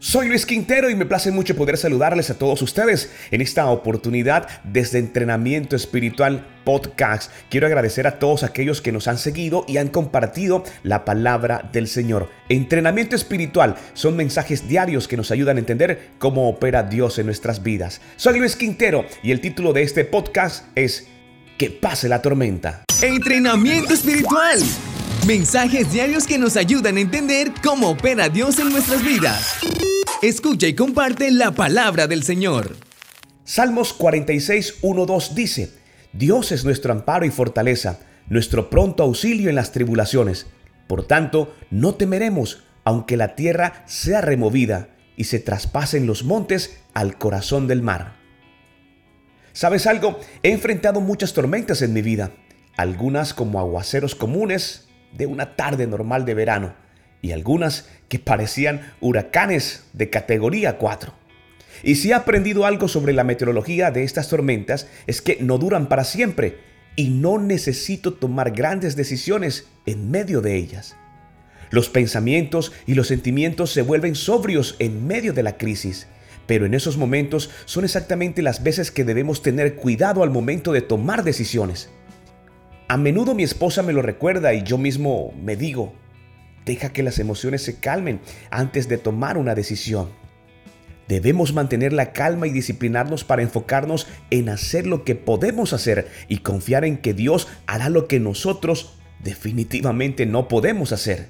Soy Luis Quintero y me place mucho poder saludarles a todos ustedes en esta oportunidad desde Entrenamiento Espiritual Podcast. Quiero agradecer a todos aquellos que nos han seguido y han compartido la palabra del Señor. Entrenamiento Espiritual son mensajes diarios que nos ayudan a entender cómo opera Dios en nuestras vidas. Soy Luis Quintero y el título de este podcast es Que pase la tormenta. Entrenamiento Espiritual Mensajes diarios que nos ayudan a entender cómo opera Dios en nuestras vidas. Escucha y comparte la palabra del Señor. Salmos 46, 1, 2 dice, Dios es nuestro amparo y fortaleza, nuestro pronto auxilio en las tribulaciones. Por tanto, no temeremos, aunque la tierra sea removida y se traspasen los montes al corazón del mar. ¿Sabes algo? He enfrentado muchas tormentas en mi vida, algunas como aguaceros comunes, de una tarde normal de verano y algunas que parecían huracanes de categoría 4. Y si he aprendido algo sobre la meteorología de estas tormentas es que no duran para siempre y no necesito tomar grandes decisiones en medio de ellas. Los pensamientos y los sentimientos se vuelven sobrios en medio de la crisis, pero en esos momentos son exactamente las veces que debemos tener cuidado al momento de tomar decisiones. A menudo mi esposa me lo recuerda y yo mismo me digo, deja que las emociones se calmen antes de tomar una decisión. Debemos mantener la calma y disciplinarnos para enfocarnos en hacer lo que podemos hacer y confiar en que Dios hará lo que nosotros definitivamente no podemos hacer.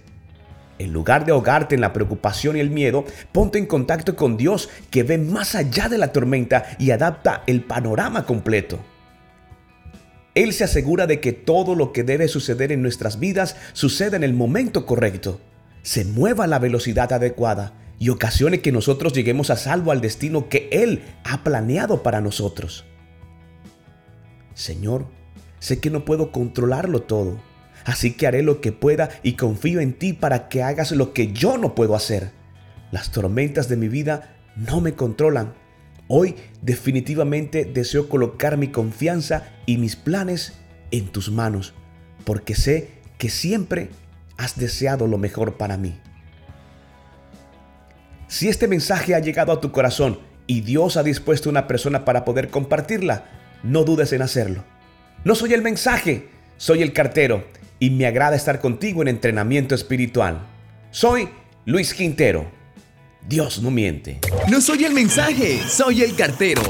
En lugar de ahogarte en la preocupación y el miedo, ponte en contacto con Dios que ve más allá de la tormenta y adapta el panorama completo. Él se asegura de que todo lo que debe suceder en nuestras vidas suceda en el momento correcto, se mueva a la velocidad adecuada y ocasione que nosotros lleguemos a salvo al destino que Él ha planeado para nosotros. Señor, sé que no puedo controlarlo todo, así que haré lo que pueda y confío en ti para que hagas lo que yo no puedo hacer. Las tormentas de mi vida no me controlan, Hoy definitivamente deseo colocar mi confianza y mis planes en tus manos, porque sé que siempre has deseado lo mejor para mí. Si este mensaje ha llegado a tu corazón y Dios ha dispuesto una persona para poder compartirla, no dudes en hacerlo. No soy el mensaje, soy el cartero y me agrada estar contigo en entrenamiento espiritual. Soy Luis Quintero Dios no miente. No soy el mensaje, soy el cartero.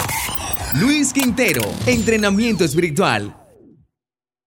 Luis Quintero, entrenamiento espiritual.